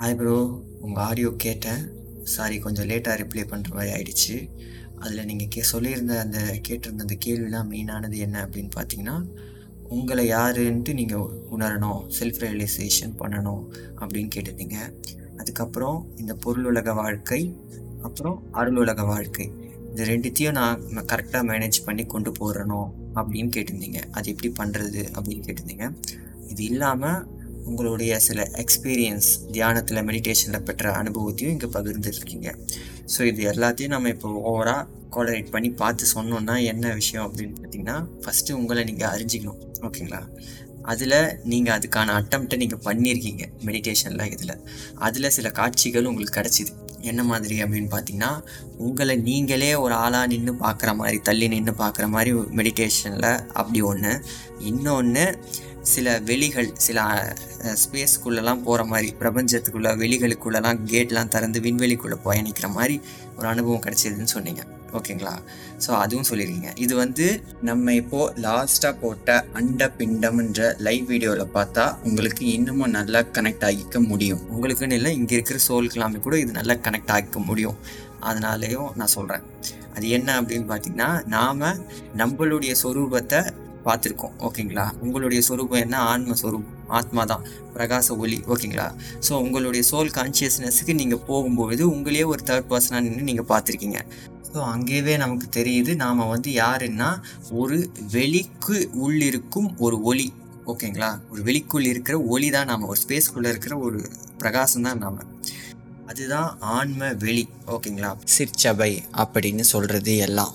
Hi bro உங்கள் audio கேட்டேன். Sorry கொஞ்சம் லேட்டாக ரிப்ளை பண்ணுற மாதிரி ஆயிடுச்சு. அதில் நீங்கள் கே சொல்லியிருந்த அந்த கேட்டிருந்த அந்த கேள்விலாம் மெயினானது என்ன அப்படின்னு பார்த்தீங்கன்னா உங்களை யாருன்ட்டு நீங்கள் உணரணும் செல்ஃப் ரியலைசேஷன் பண்ணணும் அப்படின்னு கேட்டிருந்தீங்க. அதுக்கப்புறம் இந்த பொருள் உலக வாழ்க்கை அப்புறம் அருள் உலக வாழ்க்கை. இது ரெண்டுத்தையும் நான் கரெக்டாக மேனேஜ் பண்ணி கொண்டு போகிறணும் அப்படின்னு கேட்டிருந்தீங்க. அது எப்படி பண்ணுறது அப்படின்னு கேட்டிருந்தீங்க. இது இல்லாமல் உங்களுடைய சில எக்ஸ்பீரியன்ஸ் தியானத்தில் மெடிடேஷனில் பெற்ற அனுபவத்தையும் இங்கே பகிர்ந்துருக்கீங்க. ஸோ இது எல்லாத்தையும் நம்ம இப்போ ஓவராக கோலரேட் பண்ணி பார்த்து சொன்னோன்னா என்ன விஷயம் அப்படின்னு பார்த்தீங்கன்னா ஃபஸ்ட்டு உங்களை நீங்கள் அறிஞ்சிக்கணும். ஓகேங்களா? அதில் நீங்கள் அதுக்கான அட்டம்ப்டை நீங்கள் பண்ணியிருக்கீங்க மெடிடேஷனில் இதில். அதில் சில காட்சிகள் உங்களுக்கு கிடச்சிது. என்ன மாதிரி அப்படின்னு பார்த்தீங்கன்னா உங்களை நீங்களே ஒரு ஆளாக நின்று பார்க்குற மாதிரி தள்ளி நின்று பார்க்குற மாதிரி மெடிடேஷனில் அப்படி ஒன்று இன்னொன்று சில வெளிகள் சில ஸ்பேஸ்க்குள்ளெல்லாம் போகிற மாதிரி பிரபஞ்சத்துக்குள்ளே வெளிகளுக்குள்ளெல்லாம் கேட்லாம் திறந்து விண்வெளிக்குள்ளே பயணிக்கிற மாதிரி ஒரு அனுபவம் கிடச்சிதுன்னு சொன்னீங்க. ஓகேங்களா? ஸோ அதுவும் சொல்லியிருக்கீங்க. இது வந்து நம்ம இப்போது லாஸ்ட்டாக போட்ட அண்ட பிண்டம்ன்ற லைவ் வீடியோவில் பார்த்தா உங்களுக்கு இன்னமும் நல்லா கனெக்ட் ஆகிக்க முடியும். உங்களுக்குன்னு இல்லை இங்கே இருக்கிற சோல்கெல்லாமே கூட இது நல்லா கனெக்ட் ஆகிக்க முடியும். அதனாலேயும் நான் சொல்கிறேன் அது என்ன அப்படின்னு பார்த்தீங்கன்னா நாம் நம்மளுடைய சொரூபத்தை பார்த்துருக்கோம். ஓகேங்களா? உங்களுடைய சொரூபம் என்ன? ஆன்ம சொரூபம். ஆத்மா தான். பிரகாச ஒளி. ஓகேங்களா? ஸோ உங்களுடைய சோல் கான்சியஸ்னஸுக்கு நீங்கள் போகும்பொழுது உங்களையே ஒரு தேர்ட் பர்சனாக நின்று நீங்கள் பார்த்துருக்கீங்க. ஸோ அங்கேயே நமக்கு தெரியுது நாம் வந்து யாருன்னா ஒரு வெளிக்கு உள்ளிருக்கும் ஒரு ஒளி. ஓகேங்களா? ஒரு வெளிக்குள் இருக்கிற ஒளி தான் நாம். ஒரு ஸ்பேஸ்க்குள்ளே இருக்கிற ஒரு பிரகாசம் தான் நாம். அதுதான் ஆன்ம வெளி. ஓகேங்களா? சிற்சபை அப்படின்னு சொல்கிறது எல்லாம்.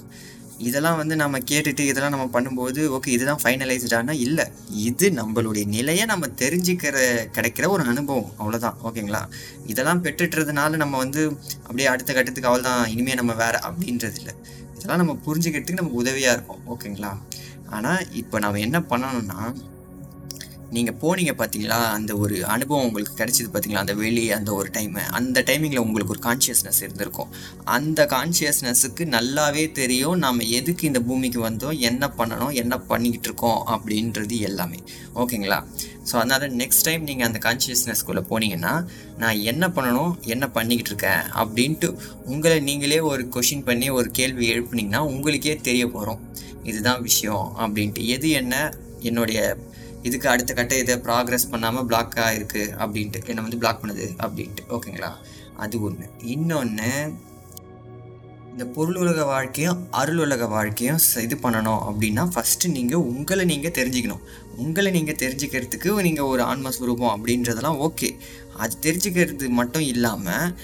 இதெல்லாம் வந்து நம்ம கேட்டுட்டு இதெல்லாம் நம்ம பண்ணும்போது ஓகே இதுதான் ஃபைனலைஸ்டானா இல்லை. இது நம்மளுடைய நிலையை நம்ம தெரிஞ்சுக்கிற கிடைக்கிற ஒரு அனுபவம். அவ்வளோதான் ஓகேங்களா? இதெல்லாம் பெற்றுட்டுறதுனால நம்ம வந்து அப்படியே அடுத்த கட்டத்துக்கு அவ்வளோதான் இனிமேல் நம்ம வேறு அப்படின்றது இல்லை. இதெல்லாம் நம்ம புரிஞ்சுக்கிறதுக்கு நமக்கு உதவியாக இருக்கும். ஓகேங்களா? ஆனால் இப்போ நம்ம என்ன பண்ணணும்னா நீங்கள் போனீங்க பார்த்தீங்களா அந்த ஒரு அனுபவம் உங்களுக்கு கிடைச்சிது பார்த்தீங்களா அந்த வெளி அந்த ஒரு டைமு அந்த டைமிங்கில் உங்களுக்கு ஒரு கான்ஷியஸ்னஸ் இருந்திருக்கும். அந்த கான்ஷியஸ்னஸுக்கு நல்லாவே தெரியும் நம்ம எதுக்கு இந்த பூமிக்கு வந்தோம் என்ன பண்ணணும் என்ன பண்ணிக்கிட்டு இருக்கோம் அப்படின்றது எல்லாமே. ஓகேங்களா? ஸோ அதனால் நெக்ஸ்ட் டைம் நீங்கள் அந்த கான்ஷியஸ்னஸ்குள்ளே போனீங்கன்னா நான் என்ன பண்ணணும் என்ன பண்ணிக்கிட்டு இருக்கேன் அப்படின்ட்டு உங்களை நீங்களே ஒரு கொஷின் பண்ணி ஒரு கேள்வி எழுப்புனீங்கன்னா உங்களுக்கே தெரிய போகிறோம் இதுதான் விஷயம் அப்படின்ட்டு. எது என்ன? என்னுடைய இதுக்கு அடுத்த கட்ட இதை ப்ராக்ரஸ் பண்ணாமல் பிளாக்காக இருக்குது அப்படின்ட்டு. என்னை வந்து பிளாக் பண்ணுது அப்படின்ட்டு. ஓகேங்களா அது ஒன்று இன்னொன்று இந்த பொருள் உலக வாழ்க்கையும் அருள் உலக வாழ்க்கையும் இது பண்ணணும் அப்படின்னா ஃபஸ்ட்டு நீங்கள் உங்களை நீங்கள் தெரிஞ்சுக்கணும். உங்களை நீங்கள் தெரிஞ்சுக்கிறதுக்கு நீங்கள் ஒரு ஆன்மஸ்வரூபம் அப்படின்றதெல்லாம் ஓகே அது தெரிஞ்சுக்கிறது மட்டும் இல்லாமல்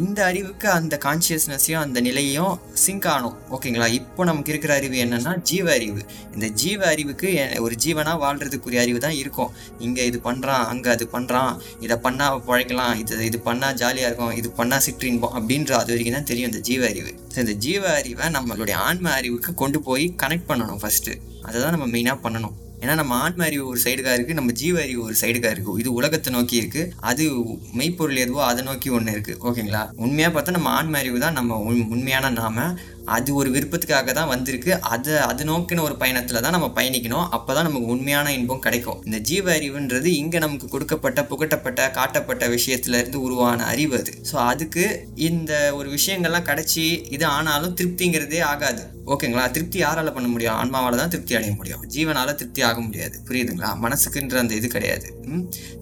இந்த அறிவுக்கு அந்த கான்சியஸ்னஸையும் அந்த நிலையும் சிங்க் ஆகணும். ஓகேங்களா இப்போ நமக்கு இருக்கிற அறிவு என்னென்னா ஜீவ அறிவு. இந்த ஜீவ அறிவுக்கு ஒரு ஜீவனாக வாழ்கிறதுக்குரிய அறிவு தான் இருக்கும். இங்கே இது பண்ணுறான் அங்கே அது பண்ணுறான் இதை பண்ணால் பழைக்கலாம் இது இது பண்ணால் ஜாலியாக இருக்கும் இது பண்ணால் சிற்றின்போம் அப்படின்ற அது வரைக்கும் தான் தெரியும் இந்த ஜீவ அறிவு. ஸோ இந்த ஜீவ அறிவை நம்மளுடைய ஆன்ம அறிவுக்கு கொண்டு போய் கனெக்ட் பண்ணணும் ஃபஸ்ட்டு அதை தான் நம்ம மெயினாக பண்ணணும். ஏன்னா நம்ம ஆன்ம அறிவு ஒரு சைடுக்காக இருக்குது நம்ம ஜீவ அறிவு ஒரு சைடுக்காக இருக்குது இது உலகத்தை நோக்கி இருக்குது அது மெய்ப்பொருள் எதுவோ அதை நோக்கி ஒன்று இருக்குது ஓகேங்களா? உண்மையாக பார்த்தா நம்ம ஆன்ம அறிவு தான் நம்ம உண் உண்மையான நாம. அது ஒரு விருப்பத்துக்காக தான் வந்திருக்கு. அதை அது நோக்கின ஒரு பயணத்தில் தான் நம்ம பயணிக்கணும். அப்போ தான் நமக்கு உண்மையான இன்பம் கிடைக்கும். இந்த ஜீவ அறிவுன்றது இங்கே நமக்கு கொடுக்கப்பட்ட புகட்டப்பட்ட காட்டப்பட்ட விஷயத்துலேருந்து உருவான அறிவு அது. ஸோ அதுக்கு இந்த ஒரு விஷயங்கள்லாம் கிடச்சி இது ஆனாலும் திருப்திங்கிறதே ஆகாது. ஓகேங்களா? திருப்தி யாரால் பண்ண முடியும்? ஆன்மாவால் தான் திருப்தி அடைய முடியும். ஜீவனால் திருப்தி ஆக முடியாது. புரியுதுங்களா? மனசுக்குன்ற அந்த இது கிடையாது.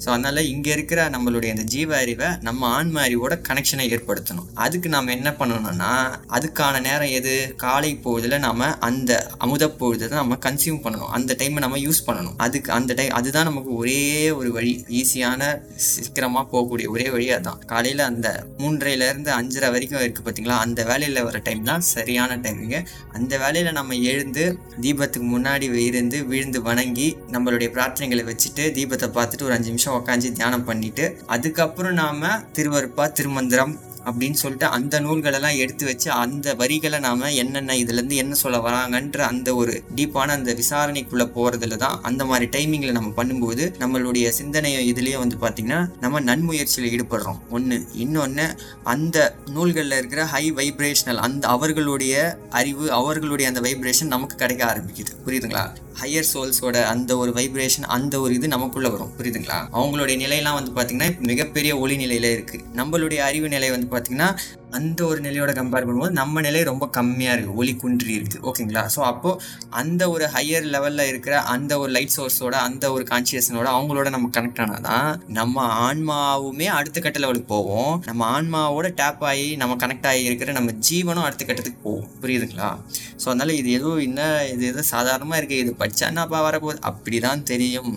ஸோ அதனால் இங்கே இருக்கிற நம்மளுடைய அந்த ஜீவ அறிவை நம்ம ஆன்ம அறிவோட கனெக்ஷனை ஏற்படுத்தணும். அதுக்கு நாம் என்ன பண்ணணும்னா அதுக்கான நேரம் எது? காலை பொழுதில் நம்ம அந்த அமுத பொழுதை நம்ம கன்சியூம் பண்ணணும். அந்த டைமை நம்ம யூஸ் பண்ணணும். அதுக்கு அந்த டைம் அதுதான் நமக்கு ஒரே ஒரு வழி. ஈஸியான சீக்கிரமாக போகக்கூடிய ஒரே வழி அதுதான். காலையில் அந்த மூன்றையிலேருந்து அஞ்சரை வரைக்கும் இருக்குது பார்த்தீங்களா அந்த வேலையில் வர டைம் தான் சரியான டைமிங்க அந்த வேலையில் நம்ம எழுந்து தீபத்துக்கு முன்னாடி இருந்து விழுந்து வணங்கி நம்மளுடைய பிரார்த்தனைகளை வச்சுட்டு தீபத்தை பார்த்துட்டு ஒரு அஞ்சு நிமிஷம் உட்காந்து தியானம் பண்ணிட்டு அதுக்கப்புறம் நாம திருவருப்பா திருமந்திரம் அப்படின்னு சொல்லிட்டு அந்த நூல்களெல்லாம் எடுத்து வச்சு அந்த வரிகளை நாம என்னென்ன இதுல இருந்து என்ன சொல்ல வராங்கன்ற அந்த ஒரு டீப்பான அந்த விசாரணைக்குள்ள போறதுல தான் அந்த மாதிரி டைமிங்ல நம்ம பண்ணும்போது நம்மளுடைய சிந்தனை இதுலயே வந்து பாத்தீங்கன்னா நம்ம நன்முயற்சியில் ஈடுபடுறோம். ஒண்ணு. இன்னொன்னு அந்த நூல்களில் இருக்கிற ஹை வைப்ரேஷனல் அந்த அவர்களுடைய அறிவு அவர்களுடைய அந்த வைப்ரேஷன் நமக்கு கிடைக்க ஆரம்பிக்குது. புரியுதுங்களா? ஹையர் சோல்ஸோட அந்த ஒரு வைப்ரேஷன் அந்த ஒரு இது நமக்குள்ள வரும். புரியுதுங்களா? அவங்களுடைய நிலையெல்லாம் வந்து பாத்தீங்கன்னா மிகப்பெரிய ஒளி நிலையில இருக்கு. நம்மளுடைய அறிவு நிலை வந்து பார்த்திங்கன்னா அந்த ஒரு நிலையோட கம்பேர் பண்ணும்போது நம்ம நிலை ரொம்ப கம்மியாக இருக்குது ஒளி குன்றி இருக்குது ஓகேங்களா ஸோ அப்போது அந்த ஒரு ஹையர் லெவலில் இருக்கிற அந்த ஒரு லைட் சோர்ஸோட அந்த ஒரு கான்சியஸ்னோட அவங்களோட நம்ம கனெக்ட் ஆனாதான் நம்ம ஆன்மாவுமே அடுத்த கட்ட லெவலுக்கு போவோம் நம்ம ஆன்மாவோட டேப் ஆகி நம்ம கனெக்ட் ஆகி இருக்கிற நம்ம ஜீவனும் அடுத்த கட்டத்துக்கு போவோம் புரியுதுங்களா? ஸோ அதனால இது எதுவும் என்ன இது எதுவும் சாதாரணமாக இருக்குது இது படிச்சா என்னப்பா வரப்போகுது? அப்படிதான் தெரியும்.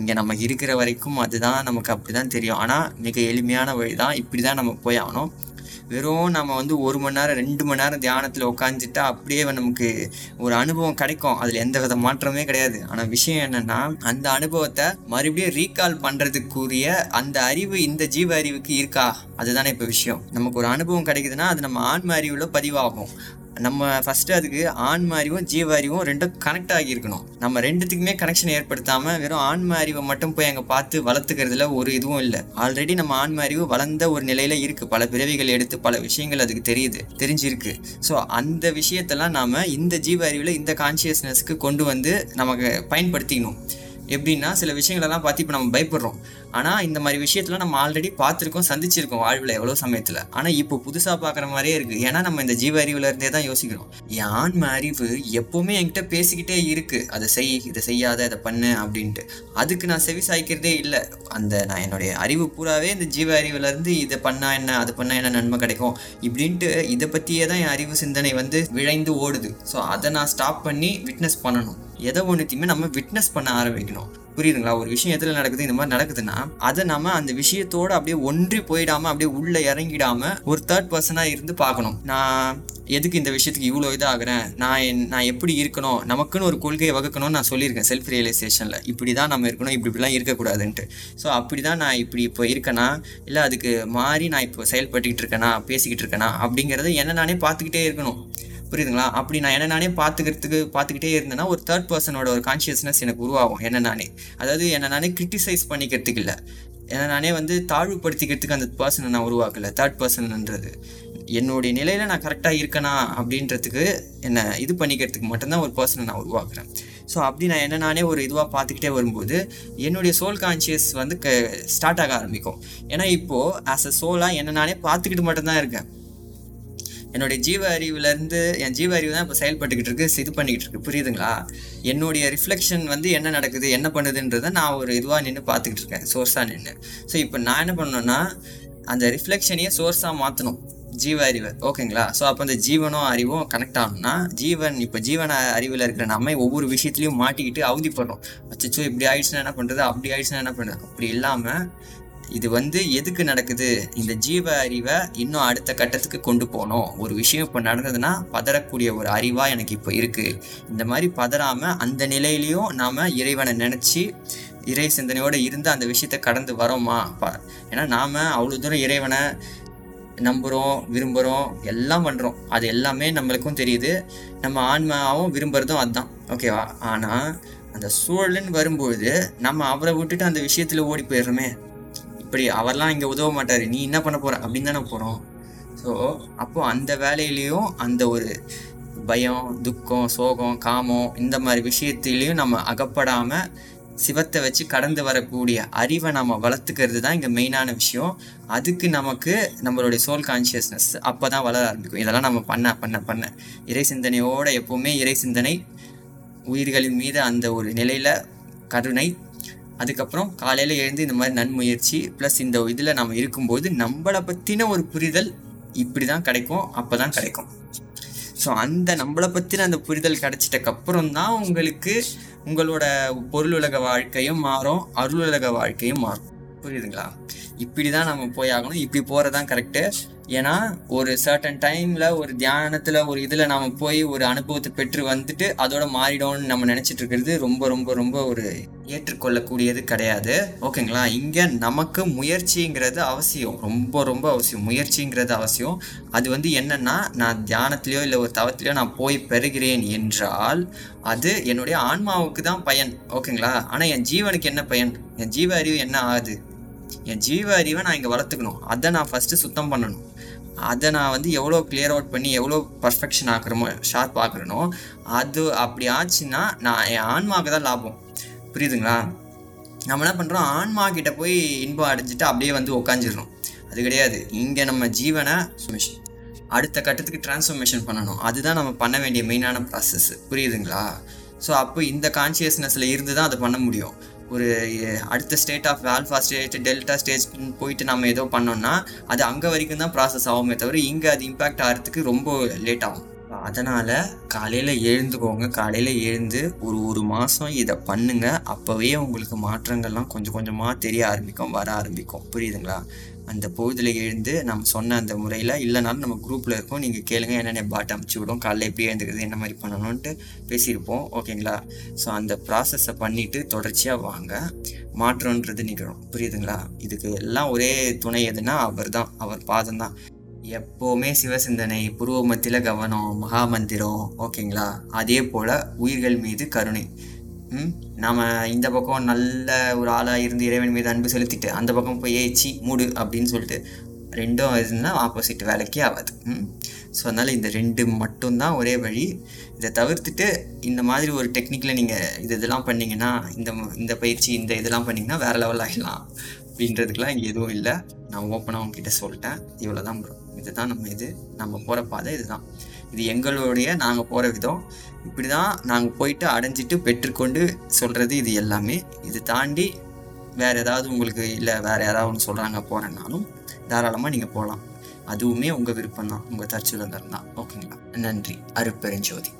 இங்கே நம்ம இருக்கிற வரைக்கும் அதுதான் நமக்கு அப்படி தான் தெரியும். ஆனால் மிக எளிமையான வழி தான் இப்படி தான் நம்ம போய் ஆகணும். வெறும் நம்ம வந்து ஒரு மணி நேரம் ரெண்டு மணி நேரம் தியானத்தில் உட்காந்துட்டா அப்படியே நமக்கு ஒரு அனுபவம் கிடைக்கும். அதில் எந்த வித மாற்றமே கிடையாது. ஆனால் விஷயம் என்னென்னா அந்த அனுபவத்தை மறுபடியும் ரீகால் பண்ணுறதுக்குரிய அந்த அறிவு இந்த ஜீவ அறிவுக்கு இருக்கா? அதுதானே இப்போ விஷயம். நமக்கு ஒரு அனுபவம் கிடைக்குதுன்னா அது நம்ம ஆன்ம அறிவில் பதிவாகும். நம்ம ஃபஸ்ட்டு அதுக்கு ஆண் அறிவும் ஜீவ அறிவும் ரெண்டும் கனெக்ட் ஆகியிருக்கணும். நம்ம ரெண்டுத்துக்குமே கனெக்ஷன் ஏற்படுத்தாமல் வெறும் ஆண் மாறிவை மட்டும் போய் அங்கே பார்த்து வளர்த்துக்கிறதுல ஒரு இதுவும் இல்லை. ஆல்ரெடி நம்ம ஆன்ம அறிவு வளர்ந்த ஒரு நிலையில் இருக்குது பல பிறவிகள் எடுத்து பல விஷயங்கள் அதுக்கு தெரியுது தெரிஞ்சிருக்கு. ஸோ அந்த விஷயத்தெல்லாம் நாம் இந்த ஜீவ அறிவில் இந்த கான்சியஸ்னஸ்க்கு கொண்டு வந்து நமக்கு பயன்படுத்திக்கணும். எப்படின்னா சில விஷயங்களெல்லாம் பார்த்து இப்போ நம்ம பயப்படுறோம். ஆனால் இந்த மாதிரி விஷயத்தில் நம்ம ஆல்ரெடி பார்த்துருக்கோம் சந்திச்சிருக்கோம் வாழ்வில் எவ்வளோ சமயத்தில். ஆனால் இப்போ புதுசாக பார்க்குற மாதிரியே இருக்குது ஏன்னா நம்ம இந்த ஜீவ அறிவுல இருந்தே தான் யோசிக்கிறோம். என் ஆன்ம அறிவு எப்போவுமே என்கிட்ட பேசிக்கிட்டே இருக்குது அதை செய் இதை செய்யாத இதை பண்ணு அப்படின்ட்டு. அதுக்கு நான் செவி சாய்க்கிறதே இல்லை. அந்த நான் என்னுடைய அறிவு பூராவே இந்த ஜீவ அறிவுலேருந்து இதை பண்ணால் என்ன அது பண்ணால் என்ன நன்மை கிடைக்கும் இப்படின்ட்டு இதை பற்றியே தான் என் அறிவு சிந்தனை வந்து விழைந்து ஓடுது. ஸோ அதை நான் ஸ்டாப் பண்ணி விட்னஸ் பண்ணணும். எதை ஒன்றுத்தையுமே நம்ம விட்னஸ் பண்ண ஆரம்பிக்கணும். புரியுதுங்களா? ஒரு விஷயம் எதில் நடக்குது இந்த மாதிரி நடக்குதுன்னா அதை நம்ம அந்த விஷயத்தோட அப்படியே ஒன்றி போயிடாம அப்படியே உள்ள இறங்கிடாம ஒரு தேர்ட் பர்சனாக இருந்து பார்க்கணும். நான் எதுக்கு இந்த விஷயத்துக்கு இவ்வளோ இதாகிறேன்? நான் என்- நான் எப்படி இருக்கணும்? நமக்குன்னு ஒரு கொள்கையை வகுக்கணும்னு நான் சொல்லியிருக்கேன் செல்ஃப் ரியலைசேஷனில் இப்படி தான் நம்ம இருக்கணும் இப்படி இப்படிலாம் இருக்கக்கூடாதுன்ட்டு. ஸோ அப்படி தான் நான் இப்படி இப்போ இருக்கேனா? இல்லை அதுக்கு மாறி நான் இப்போ செயல்பட்டுக்கிட்டு இருக்கேனா? பேசிக்கிட்டு இருக்கேனா? அப்படிங்கிறத என்ன நானே பார்த்துக்கிட்டே இருக்கணும். புரியுதுங்களா? அப்படி நான் என்ன நானே பார்த்துக்கிறதுக்கு பார்த்துக்கிட்டே இருந்தேன்னா ஒரு தேர்ட் பர்சனோட ஒரு கான்ஷியஸ்னஸ் எனக்கு உருவாகும் என்ன நானே. அதாவது என்ன நானே கிரிட்டிசைஸ் பண்ணிக்கிறதுக்கு இல்லை. ஏன்னா நானே வந்து தாழ்வுபடுத்திக்கிறதுக்கு அந்த பர்சனை நான் உருவாக்கல தேர்ட் பர்சன்ன்றது என்னுடைய நிலையில் நான் கரெக்டாக இருக்கனா அப்படின்றதுக்கு என்ன இது பண்ணிக்கிறதுக்கு மட்டும்தான் ஒரு பர்சனை நான் உருவாக்குறேன். ஸோ அப்படி நான் என்ன நானே ஒரு இதுவாக பார்த்துக்கிட்டே வரும்போது என்னுடைய சோல் கான்ஷியஸ் வந்து க ஸ்டார்ட் ஆக ஆரம்பிக்கும். ஏன்னா இப்போது ஆஸ் அ சோலாக என்ன நானே பார்த்துக்கிட்டு மட்டும்தான் இருக்கேன். என்னுடைய ஜீவ அறிவுலேருந்து என் ஜீவ அறிவு தான் இப்போ செயல்பட்டுக்கிட்டு இருக்கு இது பண்ணிக்கிட்டு இருக்கு புரியுதுங்களா? என்னுடைய ரிஃப்ளெக்ஷன் வந்து என்ன நடக்குது என்ன பண்ணுதுன்றதை நான் ஒரு இதுவாக நின்று பார்த்துக்கிட்டு இருக்கேன் சோர்ஸாக நின்று ஸோ இப்போ நான் என்ன பண்ணணும்னா அந்த ரிஃப்ளெக்ஷனையே சோர்ஸாக மாற்றணும் ஜீவ அறிவை ஓகேங்களா? ஸோ அப்போ அந்த ஜீவனும் அறிவும் கனெக்ட் ஆகணும்னா ஜீவன் இப்போ ஜீவன அறிவில் இருக்கிற நம்ம ஒவ்வொரு விஷயத்துலையும் மாட்டிக்கிட்டு அவதிப்படுறோம். அச்சோ இப்படி ஆயிடுச்சுன்னா என்ன பண்ணுறது அப்படி ஆயிடுச்சுன்னா என்ன பண்ணுறது அப்படி இல்லாமல் இது வந்து எதுக்கு நடக்குது? இந்த ஜீவ அறிவை இன்னும் அடுத்த கட்டத்துக்கு கொண்டு போகணும். ஒரு விஷயம் இப்போ நடந்ததுன்னா பதறக்கூடிய ஒரு அறிவாக எனக்கு இப்போ இருக்குது இந்த மாதிரி பதறாமல் அந்த நிலையிலையும் நாம் இறைவனை நினச்சி இறை சிந்தனையோடு இருந்து அந்த விஷயத்தை கடந்து வரோமா? ஏன்னா நாம் அவ்வளோ தூரம் இறைவனை நம்புகிறோம் விரும்புகிறோம் எல்லாம் பண்ணுறோம் அது எல்லாமே நம்மளுக்கும் தெரியுது. நம்ம ஆன்மாவும் விரும்புகிறதும் அதுதான் ஓகேவா ஆனால் அந்த சூழல்னு வரும்பொழுது நம்ம அவரை விட்டுட்டு அந்த விஷயத்தில் ஓடி போயிடுறோமே. இப்படி அவர்லாம் இங்கே உதவ மாட்டார். நீ என்ன பண்ண போகிற அப்படின்னு தானே போகிறோம் ஸோ அப்போது அந்த வேலையிலையும் அந்த ஒரு பயம் துக்கம் சோகம் காமம் இந்த மாதிரி விஷயத்திலையும் நம்ம அகப்படாமல் சிவத்தை வச்சு கடந்து வரக்கூடிய அறிவை நம்ம வளர்த்துக்கிறது தான் இங்கே மெயினான விஷயம். அதுக்கு நமக்கு நம்மளுடைய சோல் கான்ஷியஸ்னஸ் அப்போ தான் வளர ஆரம்பிக்கும். இதெல்லாம் நம்ம பண்ண பண்ண பண்ண. இறை சிந்தனையோட எப்போவுமே இறை சிந்தனை உயிர்களின் மீது அந்த ஒரு நிலையில் கருணை அதுக்கப்புறம் காலையில் எழுந்து இந்த மாதிரி நன்முயற்சி ப்ளஸ் இந்த இதில் நம்ம இருக்கும்போது நம்மளை பற்றின ஒரு புரிதல் இப்படி தான் கிடைக்கும் அப்போ தான் கிடைக்கும். ஸோ அந்த நம்மளை பற்றின அந்த புரிதல் கிடைச்சிட்டக்கப்புறம் தான் உங்களுக்கு உங்களோட பொருளுலக வாழ்க்கையும் மாறும் அருளுலக வாழ்க்கையும் மாறும். புரியுதுங்களா? இப்படி தான் நம்ம போய் ஆகணும் இப்படி போகிறது தான் கரெக்டு ஏன்னா ஒரு சர்டன் டைமில் ஒரு தியானத்தில் ஒரு இதில் நாம் போய் ஒரு அனுபவத்தை பெற்று வந்துட்டு அதோட மாறிடும்னு நம்ம நினச்சிட்டு இருக்கிறது ரொம்ப ரொம்ப ரொம்ப ஒரு ஏற்றுக்கொள்ளக்கூடியது கிடையாது. ஓகேங்களா? இங்கே நமக்கு முயற்சிங்கிறது அவசியம். ரொம்ப ரொம்ப அவசியம். முயற்சிங்கிறது அவசியம். அது வந்து என்னென்னா நான் தியானத்துலேயோ இல்லை ஒரு தவத்திலையோ நான் போய் பெறுகிறேன் என்றால் அது என்னுடைய ஆன்மாவுக்கு தான் பயன். ஓகேங்களா? ஆனால் என் ஜீவனுக்கு என்ன பயன்? என் ஜீவ அறிவு என்ன ஆகுது? என் ஜீவ அறிவை நான் இங்கே வளர்த்துக்கணும். அதை நான் ஃபஸ்ட்டு சுத்தம் பண்ணணும். அதை நான் வந்து எவ்வளோ கிளியர் அவுட் பண்ணி எவ்வளோ பர்ஃபெக்ஷன் ஆக்குறமோ ஷார்ப் ஆக்குறனோ அது அப்படி ஆச்சுன்னா நான் என் ஆன்மாவுக்கு தான் லாபம். புரியுதுங்களா? நம்ம என்ன பண்ணுறோம் ஆன்மா கிட்ட போய் இன்பம் அடைஞ்சிட்டு அப்படியே வந்து உக்காஞ்சிடணும் அது கிடையாது. இங்கே நம்ம ஜீவனை சுமிஷன் அடுத்த கட்டத்துக்கு டிரான்ஸ்ஃபர்மேஷன் பண்ணணும். அதுதான் நம்ம பண்ண வேண்டிய மெயினான ப்ராசஸ் புரியுதுங்களா? ஸோ அப்போ இந்த கான்சியஸ்னஸில் இருந்து தான் அதை பண்ண முடியும். ஒரு அடுத்த state of alpha state delta stage போயிட்டு நம்ம ஏதோ பண்ணோம்னா அது அங்கே வரைக்கும் தான் ப்ராசஸ் ஆகுமே தவிர இங்கே அது இம்பேக்ட் ஆகிறதுக்கு ரொம்ப லேட் ஆகும். அதனால் காலையில் எழுந்துக்கோங்க. காலையில் எழுந்து ஒரு ஒரு மாதம் இதை பண்ணுங்க. அப்போவே உங்களுக்கு மாற்றங்கள்லாம் கொஞ்சம் கொஞ்சமாக தெரிய ஆரம்பிக்கும் வர ஆரம்பிக்கும். புரியுதுங்களா? அந்த பகுதியில் எழுந்து நம்ம சொன்ன அந்த முறையில் இல்லைனாலும் நம்ம குரூப்பில் இருக்கோம். நீங்கள் கேளுங்க. என்னென்ன பாட்டு அமுச்சு விடும். காலைல எப்படி எழுந்துக்கிறது என்ன மாதிரி பண்ணணும்ன்ட்டு பேசியிருப்போம். ஓகேங்களா ஸோ அந்த ப்ராசஸை பண்ணிவிட்டு தொடர்ச்சியாக வாங்க. மாற்றம்ன்றது நிகழும். புரியுதுங்களா? இதுக்கு எல்லாம் ஒரே துணை எதுனா அவர் தான் அவர் பாதம் தான். எப்போவுமே சிவசிந்தனை புருவ கவனம் மகாமந்திரம். ஓகேங்களா அதே போல் உயிர்கள் மீது கருணை. நாம் இந்த பக்கம் நல்ல ஒரு ஆளாக இருந்து இறைவன் மீது அன்பு செலுத்திட்டு அந்த பக்கம் போய் ஏச்சி மூடு அப்படின்னு சொல்லிட்டு ரெண்டும் இதுன்னா ஆப்போசிட் வேலைக்கே ஆகாது. ம் ஸோ அதனால் இந்த ரெண்டு மட்டும்தான் ஒரே வழி. இதை தவிர்த்துட்டு இந்த மாதிரி ஒரு டெக்னிக்கில் நீங்கள் இது இதெல்லாம் பண்ணிங்கன்னா இந்த இந்த பயிற்சி இந்த இதெல்லாம் பண்ணிங்கன்னா வேறு லெவல் ஆகிடலாம் அப்படின்றதுக்கெலாம் இங்கே எதுவும் இல்லை. நான் ஓப்பனாக உங்ககிட்ட சொல்லிட்டேன். இவ்வளோ தான் ப்ரோ இதுதான் நம்ம இது. நம்ம போகிற பாதை இதுதான். இது எங்களுடைய நாங்கள் போகிற விதம். இப்படி தான் நாங்கள் போயிட்டு அடைஞ்சிட்டு பெற்றுக்கொண்டு சொல்கிறது இது எல்லாமே. இது தாண்டி வேறு ஏதாவது உங்களுக்கு இல்லை வேறு யாராவது ஒன்று சொல்கிறாங்க போகிறேன்னாலும் தாராளமாக நீங்கள் போகலாம் அதுவுமே உங்கள் விருப்பம் தான் உங்கள் தற்சுதந்திரம் தான் ஓகேங்களா? நன்றி. அருப்பெருஞ்சோதி.